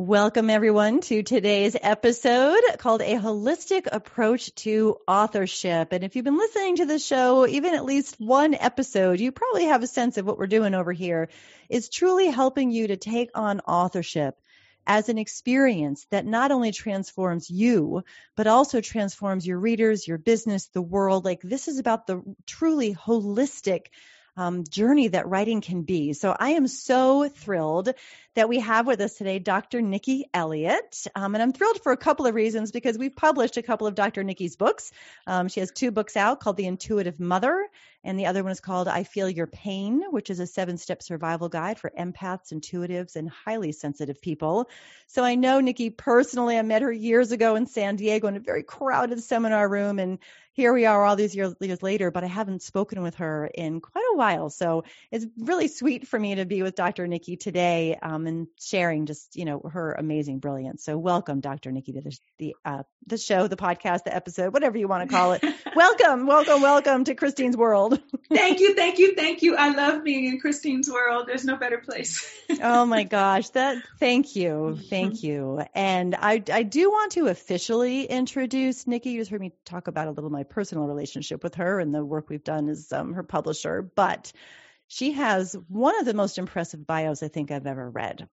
Welcome everyone to today's episode called A Holistic Approach to Authorship. And if you've been listening to the show, even at least one episode, you probably have a sense of what we're doing over here is truly helping you to take on authorship as an experience that not only transforms you, but also transforms your readers, your business, the world. Like this is about the truly holistic um, journey that writing can be. So I am so thrilled that we have with us today Dr. Niki Elliott. Um, and I'm thrilled for a couple of reasons because we've published a couple of Dr. Niki's books. Um, she has two books out called The Intuitive Mother, and the other one is called I Feel Your Pain, which is a seven step survival guide for empaths, intuitives, and highly sensitive people. So I know Niki personally. I met her years ago in San Diego in a very crowded seminar room, and here we are all these years, years later, but I haven't spoken with her in quite a while. So it's really sweet for me to be with Dr. Niki today. Um, um, and sharing just you know her amazing brilliance. So welcome, Dr. Niki, to the the, uh, the show, the podcast, the episode, whatever you want to call it. welcome, welcome, welcome to Christine's world. thank you, thank you, thank you. I love being in Christine's world. There's no better place. oh my gosh, that thank you, thank you. And I I do want to officially introduce Niki. You just heard me talk about a little my personal relationship with her and the work we've done as um, her publisher, but she has one of the most impressive bios I think I've ever read.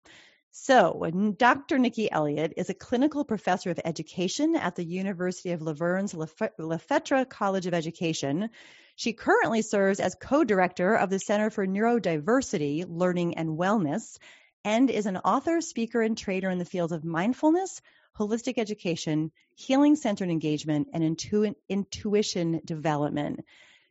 So, Dr. Niki Elliott is a clinical professor of education at the University of La Verne's LaFetra College of Education. She currently serves as co director of the Center for Neurodiversity, Learning, and Wellness, and is an author, speaker, and trainer in the fields of mindfulness, holistic education, healing centered engagement, and intu- intuition development.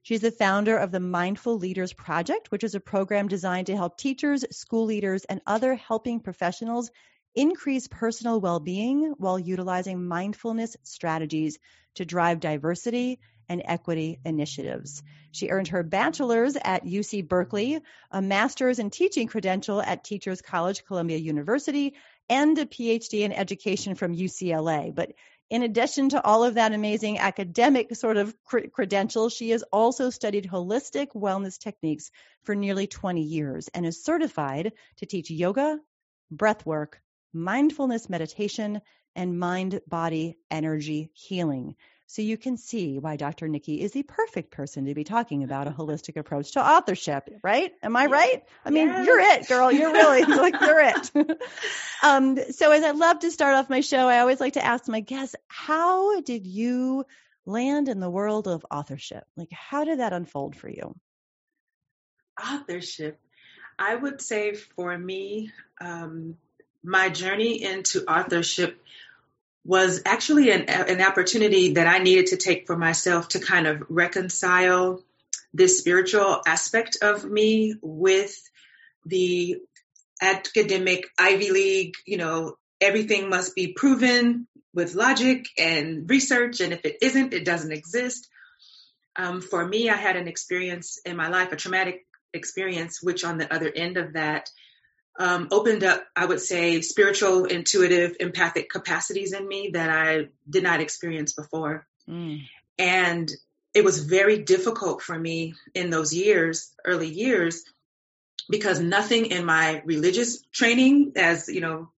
She's the founder of the Mindful Leaders Project, which is a program designed to help teachers, school leaders, and other helping professionals increase personal well being while utilizing mindfulness strategies to drive diversity and equity initiatives. She earned her bachelor's at UC Berkeley, a master's in teaching credential at Teachers College, Columbia University, and a PhD in education from UCLA. But in addition to all of that amazing academic sort of cr- credentials, she has also studied holistic wellness techniques for nearly 20 years and is certified to teach yoga, breath work, mindfulness meditation, and mind body energy healing. So you can see why Dr. Niki is the perfect person to be talking about a holistic approach to authorship, right? Am I right? I mean, yes. you're it, girl. You're really like you're it. um, so as I love to start off my show, I always like to ask my guests, how did you land in the world of authorship? Like, how did that unfold for you? Authorship. I would say for me, um, my journey into authorship was actually an, an opportunity that I needed to take for myself to kind of reconcile this spiritual aspect of me with the academic Ivy League, you know, everything must be proven with logic and research, and if it isn't, it doesn't exist. Um, for me, I had an experience in my life, a traumatic experience, which on the other end of that um, opened up, I would say, spiritual, intuitive, empathic capacities in me that I did not experience before. Mm. And it was very difficult for me in those years, early years, because nothing in my religious training, as you know,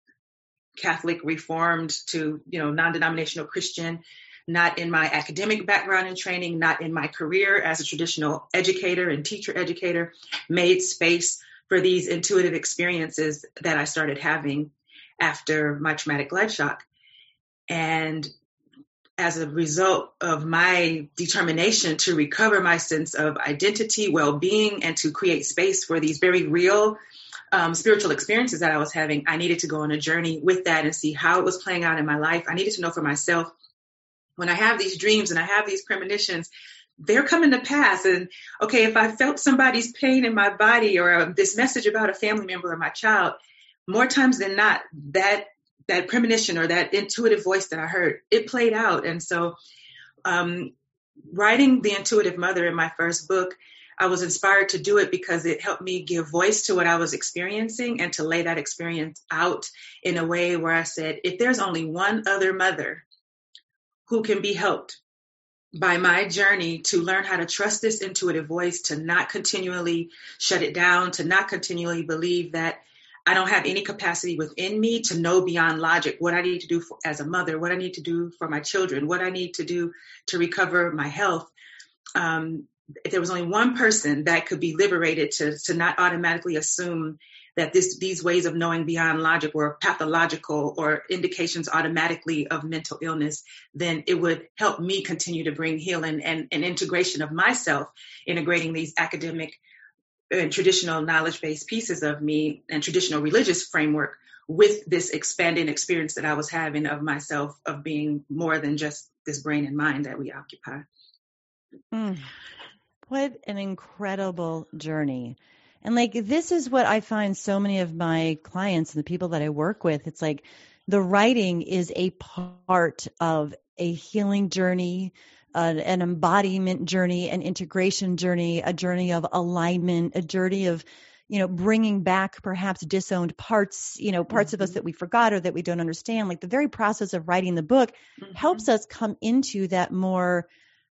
Catholic, Reformed to you know non-denominational Christian, not in my academic background and training, not in my career as a traditional educator and teacher educator, made space for these intuitive experiences that I started having after my traumatic life shock. And as a result of my determination to recover my sense of identity, well being, and to create space for these very real um, spiritual experiences that I was having, I needed to go on a journey with that and see how it was playing out in my life. I needed to know for myself when I have these dreams and I have these premonitions, they're coming to pass. And okay, if I felt somebody's pain in my body or uh, this message about a family member or my child, more times than not, that that premonition or that intuitive voice that I heard, it played out. And so, um, writing the intuitive mother in my first book, I was inspired to do it because it helped me give voice to what I was experiencing and to lay that experience out in a way where I said, if there's only one other mother who can be helped by my journey to learn how to trust this intuitive voice, to not continually shut it down, to not continually believe that I don't have any capacity within me to know beyond logic what I need to do for, as a mother, what I need to do for my children, what I need to do to recover my health. Um, if there was only one person that could be liberated to, to not automatically assume that this, these ways of knowing beyond logic were pathological or indications automatically of mental illness, then it would help me continue to bring healing and, and integration of myself, integrating these academic and traditional knowledge based pieces of me and traditional religious framework with this expanding experience that I was having of myself, of being more than just this brain and mind that we occupy. Mm. What an incredible journey. And like, this is what I find so many of my clients and the people that I work with. It's like the writing is a part of a healing journey, an, an embodiment journey, an integration journey, a journey of alignment, a journey of you know bringing back perhaps disowned parts you know parts mm-hmm. of us mm-hmm. that we forgot or that we don't understand like the very process of writing the book mm-hmm. helps us come into that more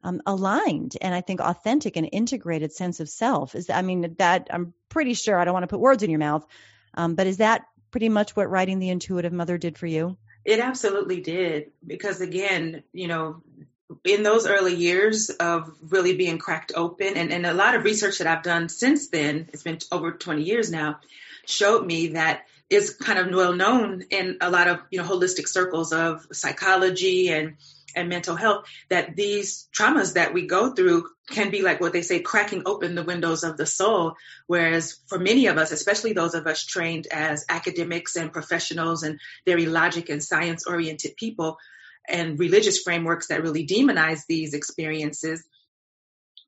um, aligned and i think authentic and integrated sense of self is i mean that i'm pretty sure i don't want to put words in your mouth um, but is that pretty much what writing the intuitive mother did for you? It absolutely did because again you know in those early years of really being cracked open and, and a lot of research that I've done since then, it's been over 20 years now, showed me that is kind of well known in a lot of you know holistic circles of psychology and and mental health that these traumas that we go through can be like what they say cracking open the windows of the soul. Whereas for many of us especially those of us trained as academics and professionals and very logic and science oriented people and religious frameworks that really demonize these experiences,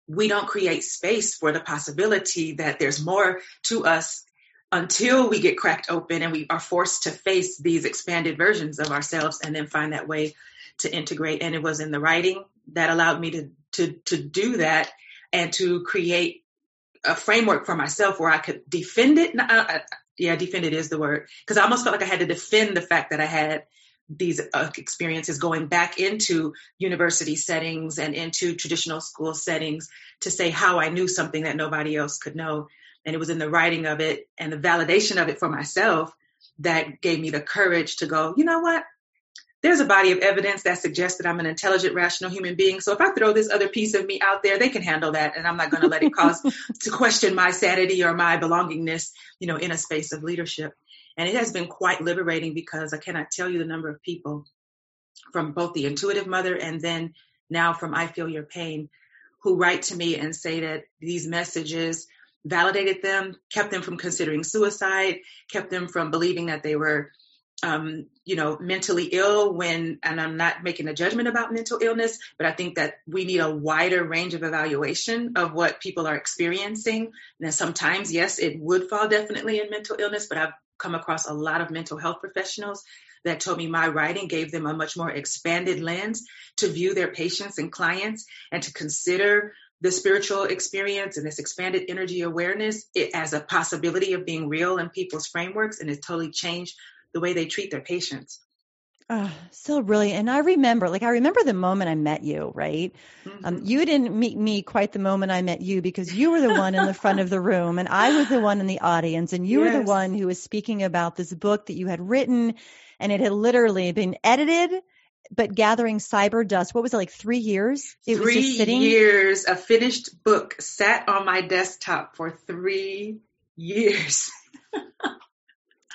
we don't create space for the possibility that there's more to us until we get cracked open and we are forced to face these expanded versions of ourselves and then find that way to integrate. And it was in the writing that allowed me to to to do that and to create a framework for myself where I could defend it. Uh, yeah, defend it is the word because I almost felt like I had to defend the fact that I had these uh, experiences going back into university settings and into traditional school settings to say how I knew something that nobody else could know. And it was in the writing of it and the validation of it for myself that gave me the courage to go, you know what? There's a body of evidence that suggests that I'm an intelligent, rational human being. So if I throw this other piece of me out there, they can handle that. And I'm not going to let it cause to question my sanity or my belongingness, you know, in a space of leadership. And it has been quite liberating because I cannot tell you the number of people from both the intuitive mother and then now from I Feel Your Pain who write to me and say that these messages validated them, kept them from considering suicide, kept them from believing that they were, um, you know, mentally ill when, and I'm not making a judgment about mental illness, but I think that we need a wider range of evaluation of what people are experiencing. And sometimes, yes, it would fall definitely in mental illness, but I've come across a lot of mental health professionals that told me my writing gave them a much more expanded lens to view their patients and clients and to consider the spiritual experience and this expanded energy awareness as a possibility of being real in people's frameworks and it totally changed the way they treat their patients. Oh, so brilliant. And I remember, like, I remember the moment I met you, right? Um, mm-hmm. Um, you didn't meet me quite the moment I met you because you were the one in the front of the room and I was the one in the audience and you yes. were the one who was speaking about this book that you had written and it had literally been edited but gathering cyber dust. What was it like? Three years? It three was just sitting. years. A finished book sat on my desktop for three years.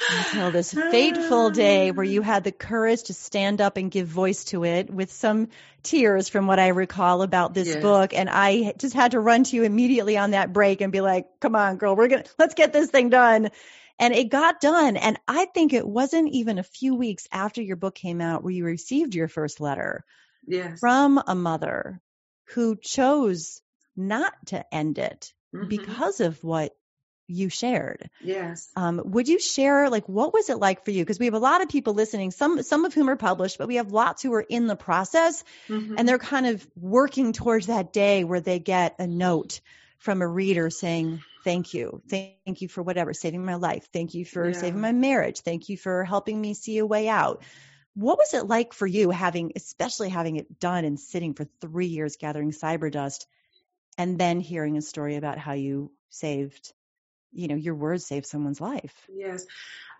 until this fateful day where you had the courage to stand up and give voice to it with some tears from what I recall about this yes. book. And I just had to run to you immediately on that break and be like, come on, girl, we're going to, let's get this thing done. And it got done. And I think it wasn't even a few weeks after your book came out where you received your first letter yes. from a mother who chose not to end it Mhm. because of what you shared. yes. Um, would you share like what was it like for you? Because we have a lot of people listening, some some of whom are published, but we have lots who are in the process Mhm. and they're kind of working towards that day where they get a note from a reader saying, Thank you. Thank you for whatever, saving my life. Thank you for Yeah. saving my marriage. Thank you for helping me see a way out. What was it like for you having, especially having it done and sitting for three years gathering cyber dust and then hearing a story about how you saved, you know, your words saved someone's life? Yes.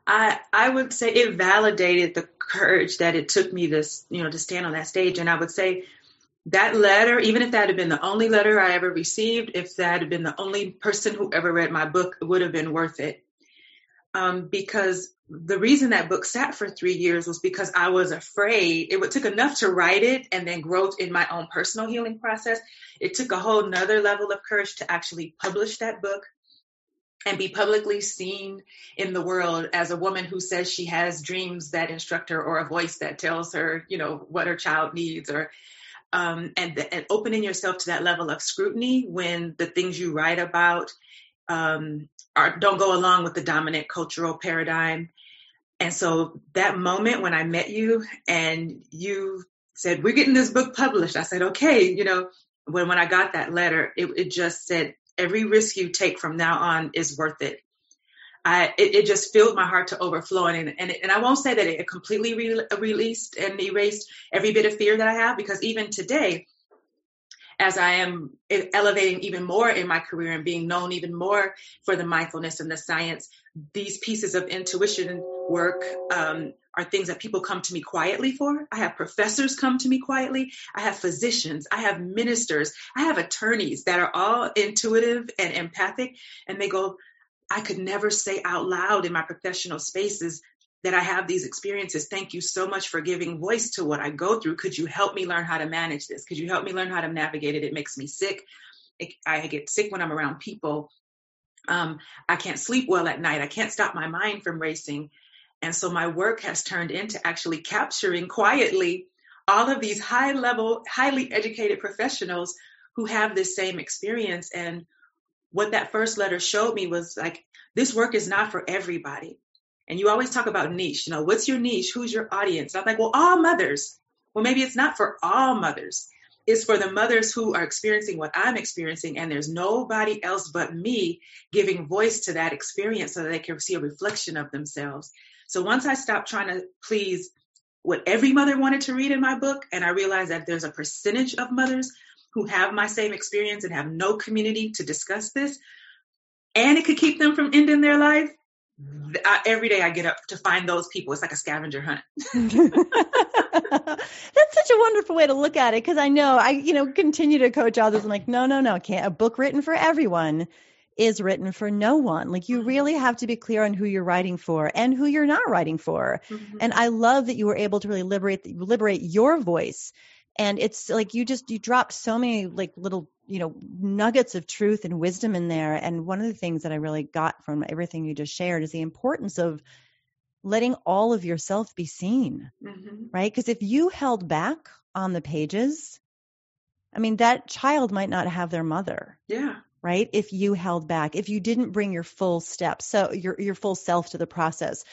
I I would say it validated the courage that it took me to you know to stand on that stage and I would say that letter even if that had been the only letter I ever received if that had been the only person who ever read my book it would have been worth it um, because the reason that book sat for three years was because I was afraid it took enough to write it and then growth in my own personal healing process. It took a whole nother level of courage to actually publish that book and be publicly seen in the world as a woman who says she has dreams that instruct her or a voice that tells her, you know, what her child needs or um, and, and opening yourself to that level of scrutiny when the things you write about um, are, don't go along with the dominant cultural paradigm. And so that moment when I met you and you said, we're getting this book published, I said, okay, you know, when, when I got that letter, it, it just said, every risk you take from now on is worth it. I, it, it just filled my heart to overflowing. And, and, and I won't say that it completely re- released and erased every bit of fear that I have, because even today, as I am elevating even more in my career and being known even more for the mindfulness and the science, these pieces of intuition work um, are things that people come to me quietly for. I have professors come to me quietly. I have physicians. I have ministers. I have attorneys that are all intuitive and empathic. And they go, I could never say out loud in my professional spaces that I have these experiences. Thank you so much for giving voice to what I go through. Could you help me learn how to manage this? Could you help me learn how to navigate it? It makes me sick. I get sick when I'm around people. Um, I can't sleep well at night. I can't stop my mind from racing. And so my work has turned into actually capturing quietly all of these high level, highly educated professionals who have this same experience. And what that first letter showed me was like, this work is not for everybody. And you always talk about niche, you know, what's your niche? Who's your audience? I'm like, well, all mothers. Well, maybe it's not for all mothers. It's for the mothers who are experiencing what I'm experiencing, and there's nobody else but me giving voice to that experience so that they can see a reflection of themselves. So once I stopped trying to please what every mother wanted to read in my book, and I realized that there's a percentage of mothers who have my same experience and have no community to discuss this, and it could keep them from ending their life. Mm-hmm. I, every day I get up to find those people. It's like a scavenger hunt. That's such a wonderful way to look at it because I know I, you know, continue to coach others. I'm like, no, no, no, can't. A book written for everyone is written for no one. Like you really have to be clear on who you're writing for and who you're not writing for. Mm-hmm. And I love that you were able to really liberate liberate your voice. And it's like you just you dropped so many like little you know nuggets of truth and wisdom in there. And one of the things that I really got from everything you just shared is the importance of letting all of yourself be seen, Mm-hmm. right? Because if you held back on the pages, I mean that child might not have their mother Yeah. Right? If you held back if you didn't bring your full step so your your full self to the process.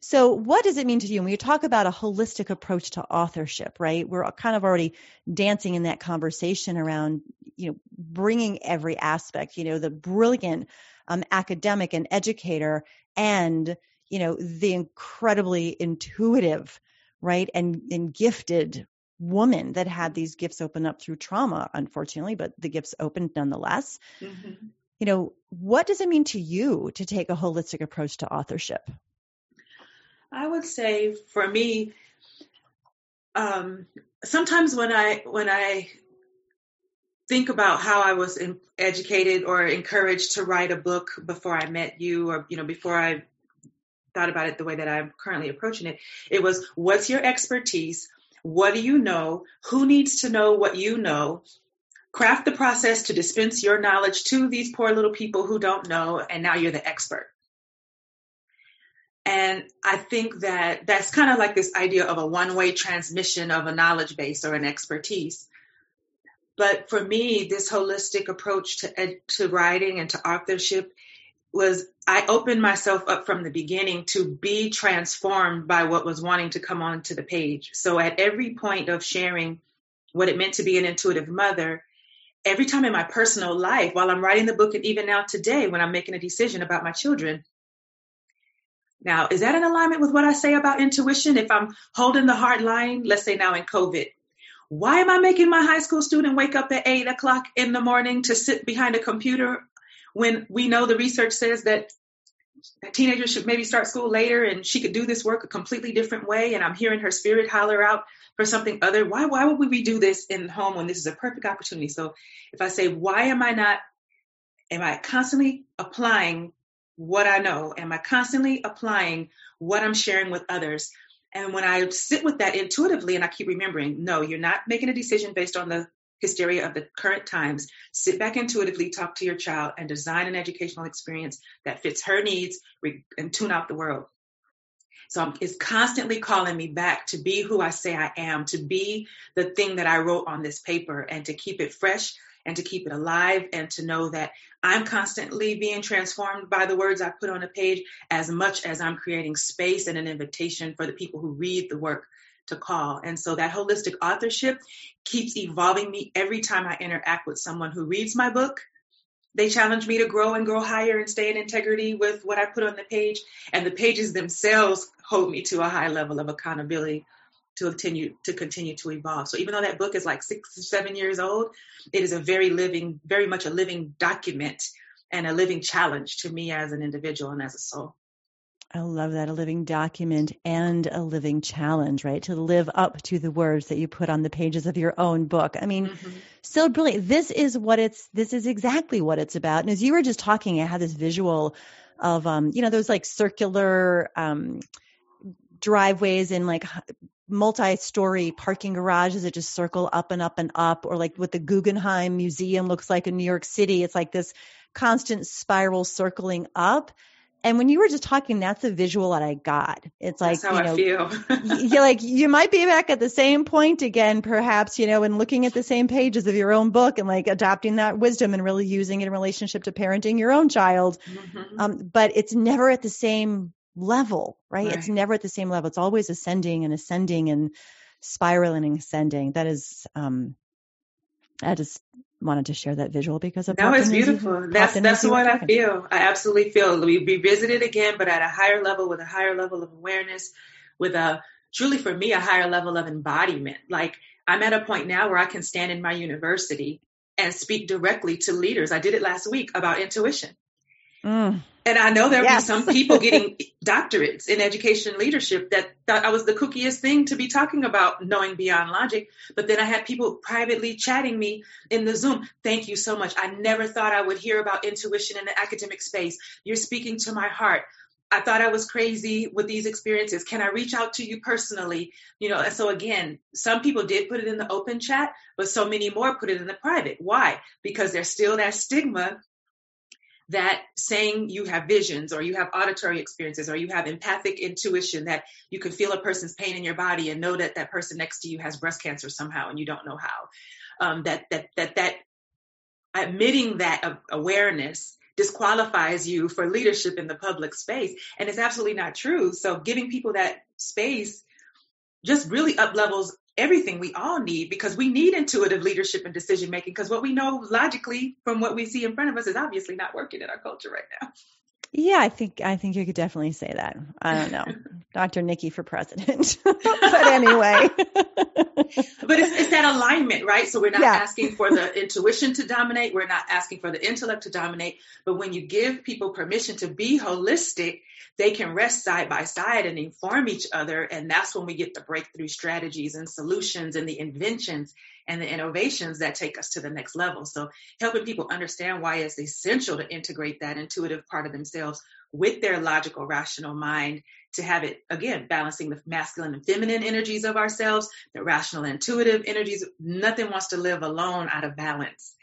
So what does it mean to you? When you talk about a holistic approach to authorship right? We're kind of already dancing in that conversation around you know bringing every aspect you know the brilliant um, academic and educator and you know the incredibly intuitive right? And and gifted woman that had these gifts open up through trauma unfortunately but the gifts opened nonetheless Mm-hmm. you know what does it mean to you to take a holistic approach to authorship I would say for me, um, sometimes when I when I think about how I was in, educated or encouraged to write a book before I met you, or you know before I thought about it the way that I'm currently approaching it, it was what's your expertise? What do you know? Who needs to know what you know? Craft the process to dispense your knowledge to these poor little people who don't know, and now you're the expert. And I think that that's kind of like this idea of a one way transmission of a knowledge base or an expertise. But for me, this holistic approach to ed- to writing and to authorship was I opened myself up from the beginning to be transformed by what was wanting to come onto the page. So at every point of sharing what it meant to be an intuitive mother, every time in my personal life, while I'm writing the book, and even now today when I'm making a decision about my children. Now, is that in alignment with what I say about intuition? If I'm holding the hard line, let's say now in COVID, why am I making my high school student wake up at eight o'clock in the morning to sit behind a computer when we know the research says that teenagers should maybe start school later and she could do this work a completely different way and I'm hearing her spirit holler out for something other. Why why would we do this in home when this is a perfect opportunity? So if I say, why am I not am I constantly applying what I know? Am I constantly applying what I'm sharing with others? And when I sit with that intuitively and I keep remembering, no, you're not making a decision based on the hysteria of the current times. Sit back intuitively, talk to your child, and design an educational experience that fits her needs and tune out the world. So it's constantly calling me back to be who I say I am, to be the thing that I wrote on this paper, and to keep it fresh and to keep it alive, and to know that I'm constantly being transformed by the words I put on a page as much as I'm creating space and an invitation for the people who read the work to call. And so that holistic authorship keeps evolving me every time I interact with someone who reads my book they challenge me to grow and grow higher and stay in integrity with what I put on the page. And the pages themselves hold me to a high level of accountability to continue to continue to evolve. So even though that book is like six or seven years old, it is a very living, very much a living document and a living challenge to me as an individual and as a soul. I love that. A living document and a living challenge, right? To live up to the words that you put on the pages of your own book. I mean, mm-hmm. so brilliant. This is what it's, this is exactly what it's about. And as you were just talking, I had this visual of, um, you know, those like circular, um, driveways in like multi-story parking garages that just circle up and up and up or like what the Guggenheim Museum looks like in New York City. It's like this constant spiral circling up and when you were just talking, that's the visual that I got. It's like, you know, you're like, you might be back at the same point again, perhaps, you know, and looking at the same pages of your own book and like adopting that wisdom and really using it in relationship to parenting your own child. Mm-hmm. Um, but it's never at the same level, right? right? It's never at the same level. It's always ascending and ascending and spiraling and ascending. That is, um, I just wanted to share that visual because of that was beautiful. That's that's what I feel. I absolutely feel we revisit it again, but at a higher level with a higher level of awareness, with a truly for me a higher level of embodiment. Like I'm at a point now where I can stand in my university and speak directly to leaders. I did it last week about intuition. Mm. And I know there'll yes. be some people getting doctorates in education leadership that thought I was the kookiest thing to be talking about knowing beyond logic. But then I had people privately chatting me in the Zoom. Thank you so much. I never thought I would hear about intuition in the academic space. You're speaking to my heart. I thought I was crazy with these experiences. Can I reach out to you personally? You know, and so again, some people did put it in the open chat, but so many more put it in the private. Why? Because there's still that stigma that saying you have visions or you have auditory experiences or you have empathic intuition that you can feel a person's pain in your body and know that that person next to you has breast cancer somehow and you don't know how. Um, that that that that admitting that awareness disqualifies you for leadership in the public space and it's absolutely not true. So giving people that space just really up levels everything we all need because we need intuitive leadership and decision making because what we know logically from what we see in front of us is obviously not working in our culture right now. Yeah, I think I think you could definitely say that. I don't know, Dr. Niki for president, but anyway. but it's, it's, that alignment, right? So we're not yeah. asking for the intuition to dominate. We're not asking for the intellect to dominate. But when you give people permission to be holistic, they can rest side by side and inform each other, and that's when we get the breakthrough strategies and solutions and the inventions and the innovations that take us to the next level. So helping people understand why it's essential to integrate that intuitive part of themselves with their logical, rational mind to have it, again, balancing the masculine and feminine energies of ourselves, the rational, intuitive energies. Nothing wants to live alone out of balance.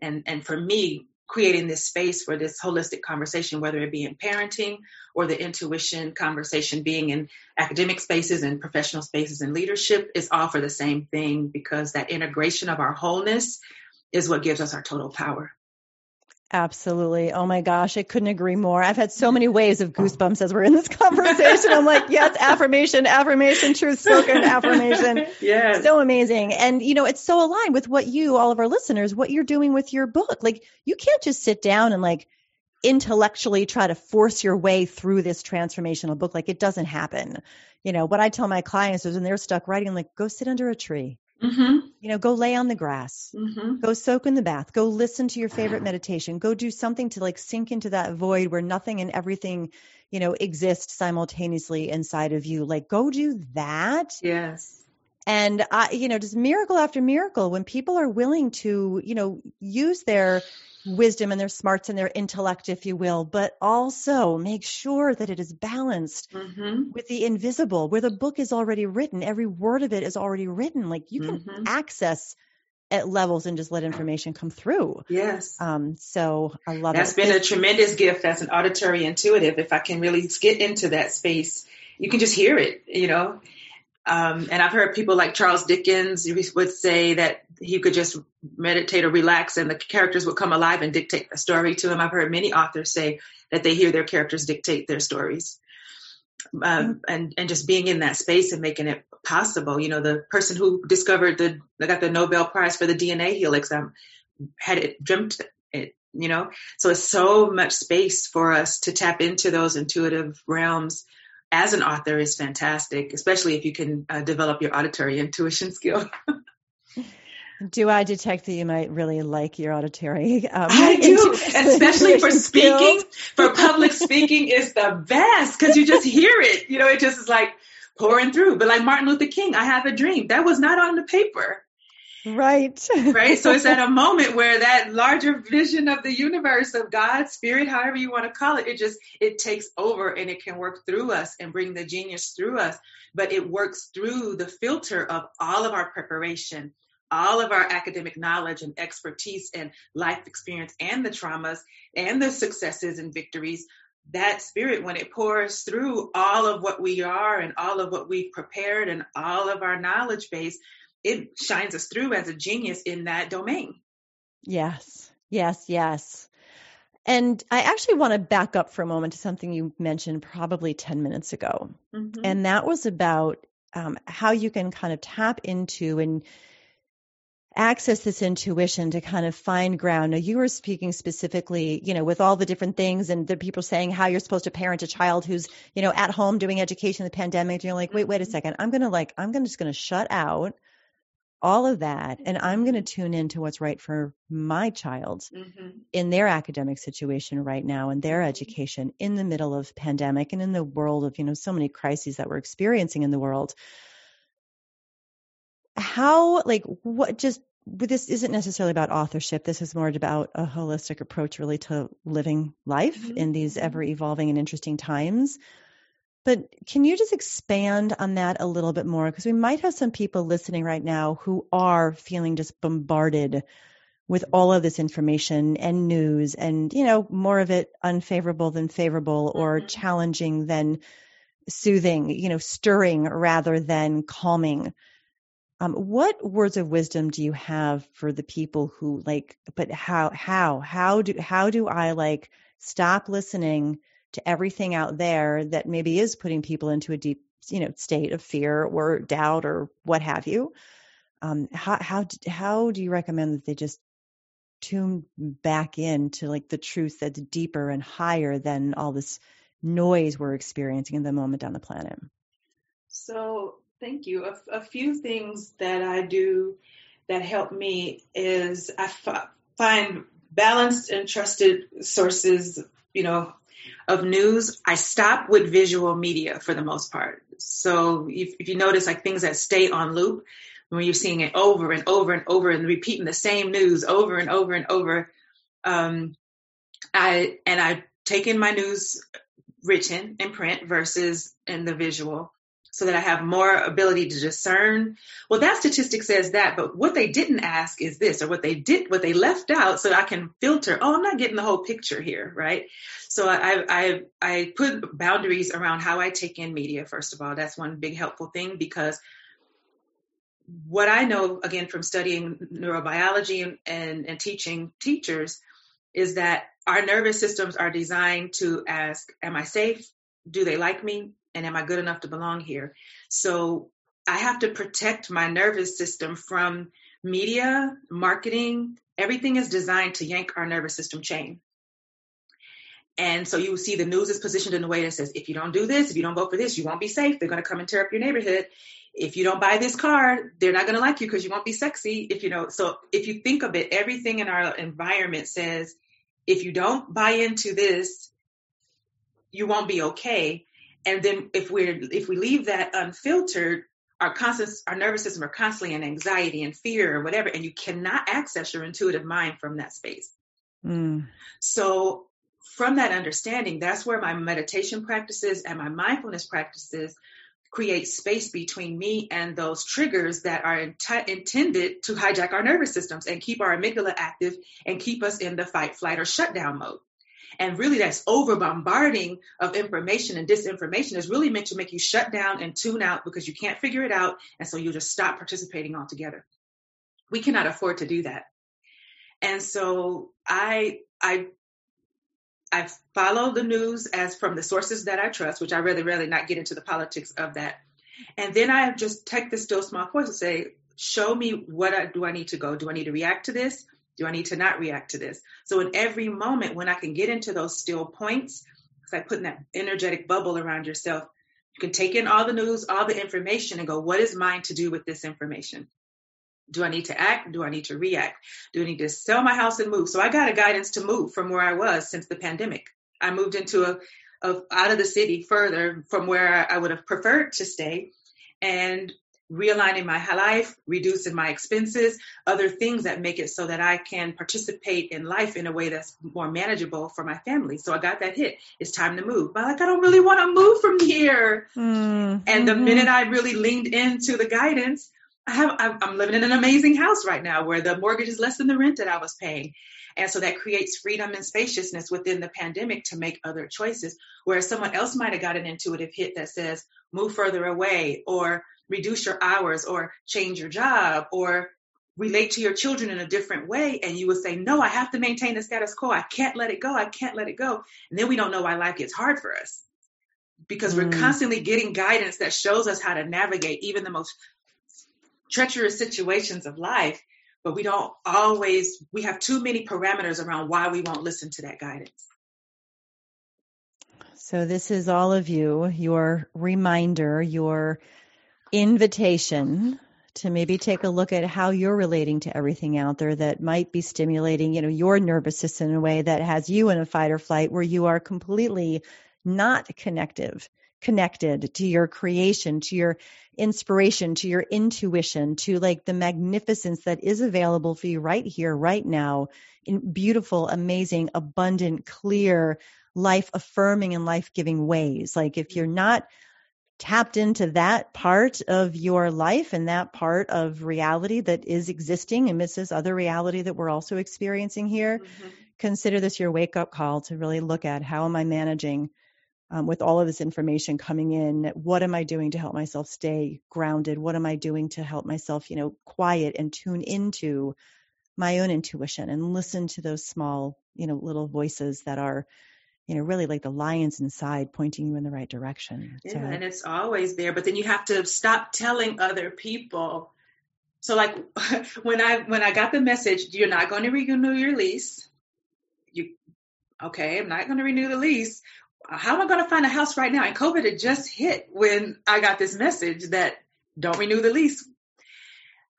And, and for me, creating this space for this holistic conversation, whether it be in parenting or the intuition conversation being in academic spaces and professional spaces and leadership is all for the same thing because that integration of our wholeness is what gives us our total power. Absolutely. Oh my gosh, I couldn't agree more. I've had so many waves of goosebumps as we're in this conversation. I'm like, yes, affirmation, affirmation, truth spoken, affirmation. Yeah. So amazing. And, you know, it's so aligned with what you, all of our listeners, what you're doing with your book. Like, you can't just sit down and like intellectually try to force your way through this transformational book. Like, it doesn't happen. You know, what I tell my clients is when they're stuck writing, like, go sit under a tree Mm-hmm. You know, go lay on the grass, Mm-hmm. go soak in the bath, go listen to your favorite meditation, go do something to like sink into that void where nothing and everything, you know, exists simultaneously inside of you. Like, go do that. Yes. And I, you know, just miracle after miracle when people are willing to, you know, use their wisdom and their smarts and their intellect, if you will, but also make sure that it is balanced Mm-hmm. with the invisible, where the book is already written. Every word of it is already written. Like you can Mhm. access at levels and just let information come through. Yes. Um, so I love That's it. been a tremendous gift as an auditory intuitive. If I can really get into that space, you can just hear it, you know. Um, and I've heard people like Charles Dickens would say that he could just meditate or relax and the characters would come alive and dictate the story to him. I've heard many authors say that they hear their characters dictate their stories. Um, and, and just being in that space and making it possible. You know, the person who discovered the, got the Nobel Prize for the DNA helix, um, had it dreamt it, you know? So it's so much space for us to tap into those intuitive realms as an author is fantastic, especially if you can uh, develop your auditory intuition skill. Do I detect that you might really like your auditory? Um, I do, and especially for speaking, for public speaking is the best because you just hear it. You know, it just is like pouring through. But like Martin Luther King, I have a dream. That was not on the paper. Right. right? So it's at a moment where that larger vision of the universe of God, spirit, however you want to call it, it just it takes over and it can work through us and bring the genius through us. But it works through the filter of all of our preparation, all of our academic knowledge and expertise and life experience and the traumas and the successes and victories. That spirit, when it pours through all of what we are and all of what we've prepared and all of our knowledge base, it shines us through as a genius in that domain. Yes, yes, yes. And I actually want to back up for a moment to something you mentioned probably 10 minutes ago. Mm-hmm. And that was about um, how you can kind of tap into and access this intuition to kind of find ground. Now, you were speaking specifically, you know, with all the different things and the people saying how you're supposed to parent a child who's, you know, at home doing education in the pandemic. And you're like, wait, wait a second. I'm going to like, I'm gonna, just going to shut out all of that and I'm going to tune into what's right for my child Mm-hmm. in their academic situation right now in their education in the middle of pandemic and in the world of you know so many crises that we're experiencing in the world. How like what just this isn't necessarily about authorship. This is more about a holistic approach really to living life Mhm. in these ever evolving and interesting times but can you just expand on that a little bit more? Because we might have some people listening right now who are feeling just bombarded with all of this information and news and you know more of it unfavorable than favorable or Mhm. challenging than soothing you know stirring rather than calming. Um, what words of wisdom do you have for the people who like but how how how do how do i like stop listening to everything out there that maybe is putting people into a deep you know state of fear or doubt or what have you um, how how how do you recommend that they just tune back in to like the truth that's deeper and higher than all this noise we're experiencing in the moment on the planet So, thank you. A, a few things that I do that help me is I f- find balanced and trusted sources, you know, of news. I stop with visual media for the most part. So, if, if you notice, like things that stay on loop, when you're seeing it over and over and over and repeating the same news over and over and over, um, I and I take in my news written in print versus in the visual. So that I have more ability to discern. Well, that statistic says that, but what they didn't ask is this, or what they did, what they left out, so I can filter. Oh, I'm not getting the whole picture here, right? So I I I put boundaries around how I take in media. First of all, that's one big helpful thing because what I know again from studying neurobiology and, and, and teaching teachers is that our nervous systems are designed to ask, Am I safe? Do they like me? And am I good enough to belong here? So I have to protect my nervous system from media, marketing. Everything is designed to yank our nervous system chain. And so you see the news is positioned in a way that says, if you don't do this, if you don't vote for this, you won't be safe. They're going to come and tear up your neighborhood. If you don't buy this car, they're not going to like you because you won't be sexy. If you know, so if you think of it, everything in our environment says, if you don't buy into this, you won't be okay. And then if we're if we leave that unfiltered, our constant our nervous system are constantly in anxiety and fear or whatever, and you cannot access your intuitive mind from that space. Mm. So from that understanding, that's where my meditation practices and my mindfulness practices create space between me and those triggers that are int- intended to hijack our nervous systems and keep our amygdala active and keep us in the fight, flight, or shutdown mode. And really, that's over bombarding of information and disinformation is really meant to make you shut down and tune out because you can't figure it out. And so you just stop participating altogether. We cannot afford to do that. And so I, I I follow the news as from the sources that I trust, which I really, really not get into the politics of that. And then I just take the still small voice and say, show me what I, do I need to go? Do I need to react to this? Do I need to not react to this? So in every moment when I can get into those still points, it's like putting that energetic bubble around yourself. You can take in all the news, all the information and go, what is mine to do with this information? Do I need to act? Do I need to react? Do I need to sell my house and move? So I got a guidance to move from where I was since the pandemic. I moved into a, a out of the city further from where I would have preferred to stay and realigning my life, reducing my expenses, other things that make it so that I can participate in life in a way that's more manageable for my family. So I got that hit. It's time to move. But like, I don't really want to move from here. Mm-hmm. And the mm-hmm. minute I really leaned into the guidance, I have, I'm living in an amazing house right now where the mortgage is less than the rent that I was paying. And so that creates freedom and spaciousness within the pandemic to make other choices. Whereas someone else might have got an intuitive hit that says, move further away or reduce your hours or change your job or relate to your children in a different way. And you would say, no, I have to maintain the status quo. I can't let it go. I can't let it go. And then we don't know why life gets hard for us because mm. we're constantly getting guidance that shows us how to navigate even the most treacherous situations of life, but we don't always, we have too many parameters around why we won't listen to that guidance. So, this is all of you, your reminder, your invitation to maybe take a look at how you're relating to everything out there that might be stimulating, you know, your nervous system in a way that has you in a fight or flight where you are completely not connective connected to your creation, to your inspiration, to your intuition, to like the magnificence that is available for you right here, right now, in beautiful, amazing, abundant, clear, life affirming and life giving ways. Like if you're not tapped into that part of your life and that part of reality that is existing amidst this other reality that we're also experiencing here, mm-hmm. consider this your wake up call to really look at how am I managing um, with all of this information coming in? What am i doing to help myself stay grounded? What am i doing to help myself you know quiet and tune into my own intuition and listen to those small you know little voices that are you know really like the lions inside pointing you in the right direction yeah so, and it's always there but then you have to stop telling other people so like when i when i got the message you're not going to renew your lease you okay i'm not going to renew the lease how am I going to find a house right now? And COVID had just hit when I got this message that don't renew the lease.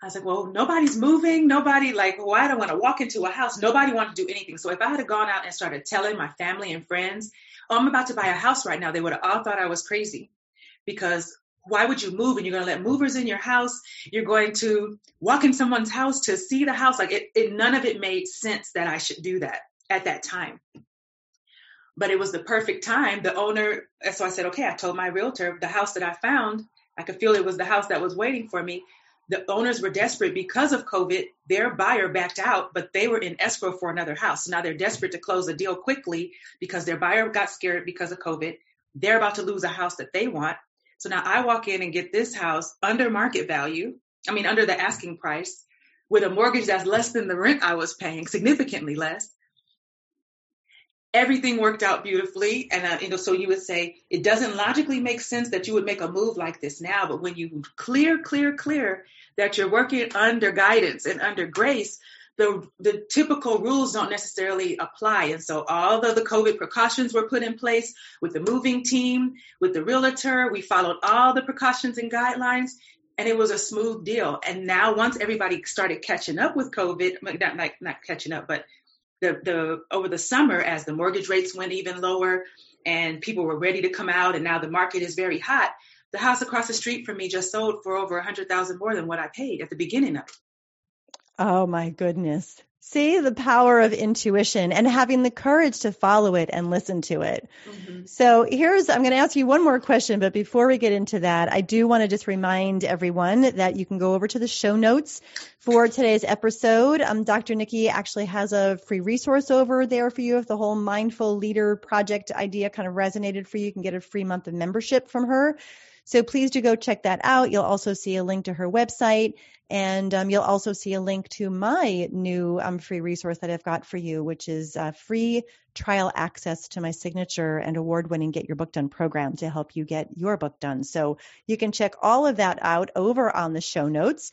I was like, well, nobody's moving. Nobody like, well, I don't want to walk into a house. Nobody wanted to do anything. So if I had gone out and started telling my family and friends, oh, I'm about to buy a house right now, they would have all thought I was crazy because why would you move and you're going to let movers in your house? You're going to walk in someone's house to see the house. Like it, it none of it made sense that I should do that at that time but it was the perfect time. The owner, so I said, okay, I told my realtor the house that I found I could feel it was the house that was waiting for me. The owners were desperate because of COVID. Their buyer backed out, but they were in escrow for another house. Now they're desperate to close the deal quickly because their buyer got scared because of COVID. They're about to lose a house that they want. So now I walk in and get this house under market value. I mean, under the asking price with a mortgage that's less than the rent I was paying, significantly less everything worked out beautifully. And, uh, you know, so you would say it doesn't logically make sense that you would make a move like this now, but when you clear, clear, clear that you're working under guidance and under grace, the, the typical rules don't necessarily apply. And so all of the COVID precautions were put in place with the moving team, with the realtor. We followed all the precautions and guidelines and it was a smooth deal. And now once everybody started catching up with COVID, not, not, not catching up, but the, the over the summer as the mortgage rates went even lower and people were ready to come out and now the market is very hot the house across the street from me just sold for over a hundred thousand more than what i paid at the beginning of it. Oh my goodness See the power of intuition and having the courage to follow it and listen to it. Mm-hmm. So here's, I'm going to ask you one more question, but before we get into that, I do want to just remind everyone that you can go over to the show notes for today's episode. Um, Dr. Niki actually has a free resource over there for you. If the whole mindful leader project idea kind of resonated for you, you can get a free month of membership from her. So please do go check that out. You'll also see a link to her website and um, you'll also see a link to my new um, free resource that I've got for you, which is uh, free trial access to my signature and award winning Get Your Book Done program to help you get your book done. So you can check all of that out over on the show notes.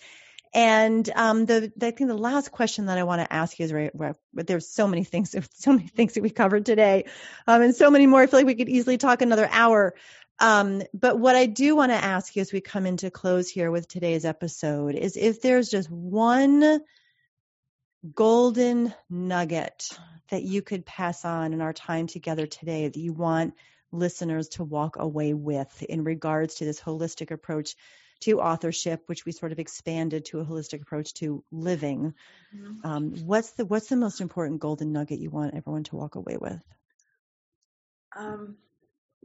And um, the, the, I think the last question that I want to ask you is, right, where, there's so many things, so many things that we covered today, um, and so many more. I feel like we could easily talk another hour. Um, but what I do want to ask you as we come into close here with today's episode is if there's just one golden nugget that you could pass on in our time together today that you want listeners to walk away with in regards to this holistic approach to authorship, which we sort of expanded to a holistic approach to living. Mm-hmm. Um, what's the what's the most important golden nugget you want everyone to walk away with? Um,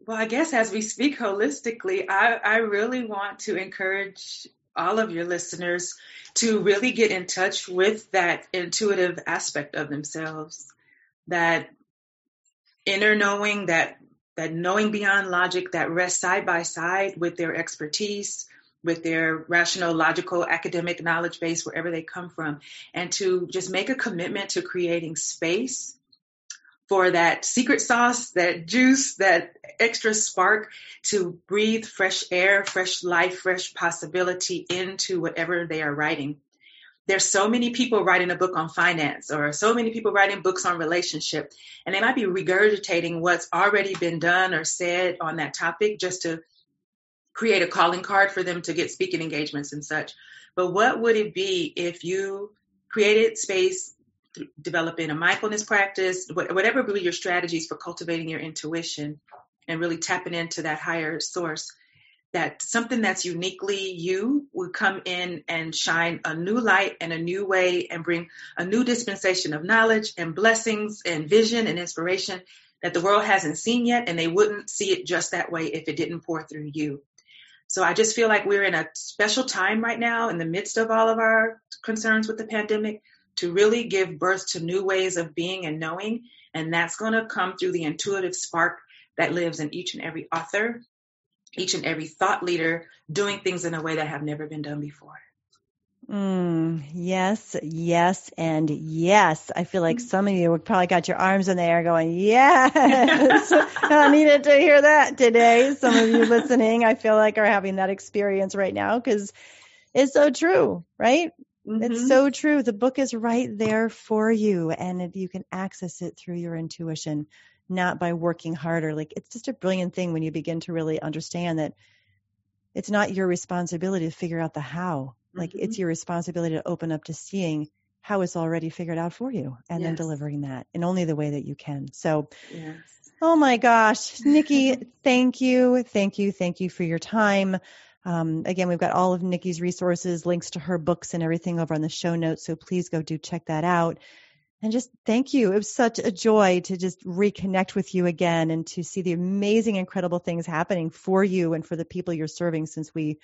well, I guess as we speak holistically, I, I really want to encourage all of your listeners to really get in touch with that intuitive aspect of themselves, that inner knowing, that that knowing beyond logic that rests side by side with their expertise, with their rational, logical, academic knowledge base, wherever they come from, and to just make a commitment to creating space for that secret sauce, that juice, that extra spark to breathe fresh air, fresh life, fresh possibility into whatever they are writing. There's so many people writing a book on finance or so many people writing books on relationship, and they might be regurgitating what's already been done or said on that topic just to create a calling card for them to get speaking engagements and such. But what would it be if you created space developing a mindfulness practice, whatever be your strategies for cultivating your intuition and really tapping into that higher source, that something that's uniquely you would come in and shine a new light and a new way and bring a new dispensation of knowledge and blessings and vision and inspiration that the world hasn't seen yet, and they wouldn't see it just that way if it didn't pour through you. So I just feel like we're in a special time right now in the midst of all of our concerns with the pandemic to really give birth to new ways of being and knowing. And that's going to come through the intuitive spark that lives in each and every author, each and every thought leader doing things in a way that have never been done before. Mm, yes, yes, and yes. I feel like some of you probably got your arms in the air going, yes. I needed to hear that today. Some of you listening, I feel like are having that experience right now because it's so true, right? Mm-hmm. It's so true. The book is right there for you, and you can access it through your intuition, not by working harder. Like it's just a brilliant thing when you begin to really understand that it's not your responsibility to figure out the how. Like mm-hmm. it's your responsibility to open up to seeing how it's already figured out for you and yes. then delivering that in only the way that you can. So, yes. oh my gosh, Niki, thank you. Thank you. Thank you for your time. Um, again, we've got all of Niki's resources, links to her books and everything over on the show notes. So please go do check that out. And just thank you. It was such a joy to just reconnect with you again and to see the amazing, incredible things happening for you and for the people you're serving since we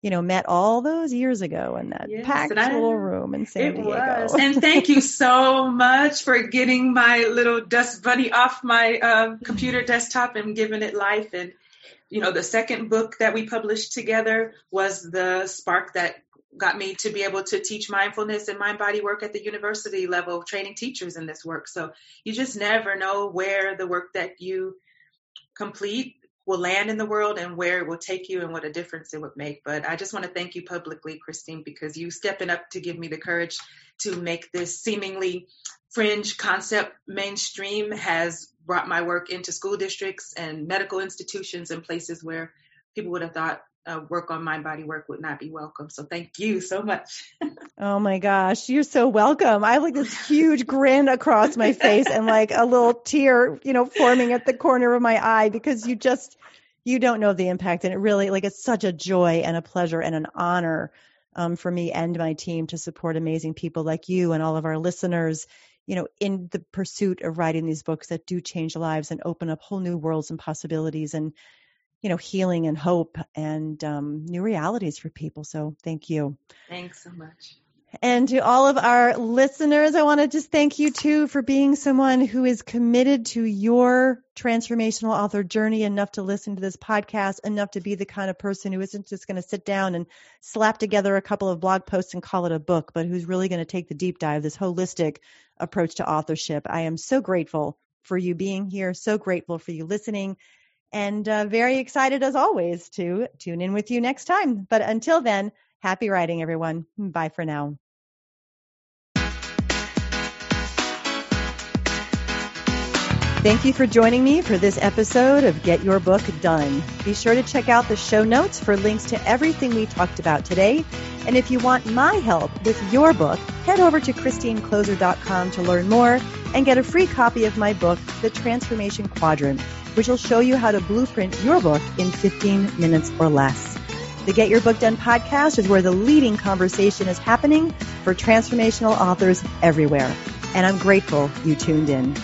you know, met all those years ago in that yes, packed little room in San it Diego. Was. And thank you so much for getting my little dust bunny off my uh, computer desktop and giving it life. And, you know, the second book that we published together was the spark that got me to be able to teach mindfulness and mind body work at the university level, training teachers in this work. So you just never know where the work that you complete will land in the world and where it will take you and what a difference it would make. But I just want to thank you publicly, Christine, because you stepping up to give me the courage to make this seemingly fringe concept mainstream has brought my work into school districts and medical institutions and places where people would have thought uh, work on mind body work would not be welcome. So thank you so much. oh my gosh, you're so welcome. I have like this huge grin across my face and like a little tear, you know, forming at the corner of my eye because you just you don't know the impact and it really like it's such a joy and a pleasure and an honor um, for me and my team to support amazing people like you and all of our listeners you know in the pursuit of writing these books that do change lives and open up whole new worlds and possibilities and you know, healing and hope and um, new realities for people. So thank you. Thanks so much. And to all of our listeners, I want to just thank you too for being someone who is committed to your transformational author journey enough to listen to this podcast, enough to be the kind of person who isn't just going to sit down and slap together a couple of blog posts and call it a book, but who's really going to take the deep dive, this holistic approach to authorship. I am so grateful for you being here, so grateful for you listening and uh, very excited as always to tune in with you next time. But until then, happy writing, everyone. Bye for now. Thank you for joining me for this episode of Get Your Book Done. Be sure to check out the show notes for links to everything we talked about today. And if you want my help with your book, head over to christinekloser.com to learn more and get a free copy of my book, The Transformation Quadrant which will show you how to blueprint your book in 15 minutes or less. The Get Your Book Done podcast is where the leading conversation is happening for transformational authors everywhere. And I'm grateful you tuned in.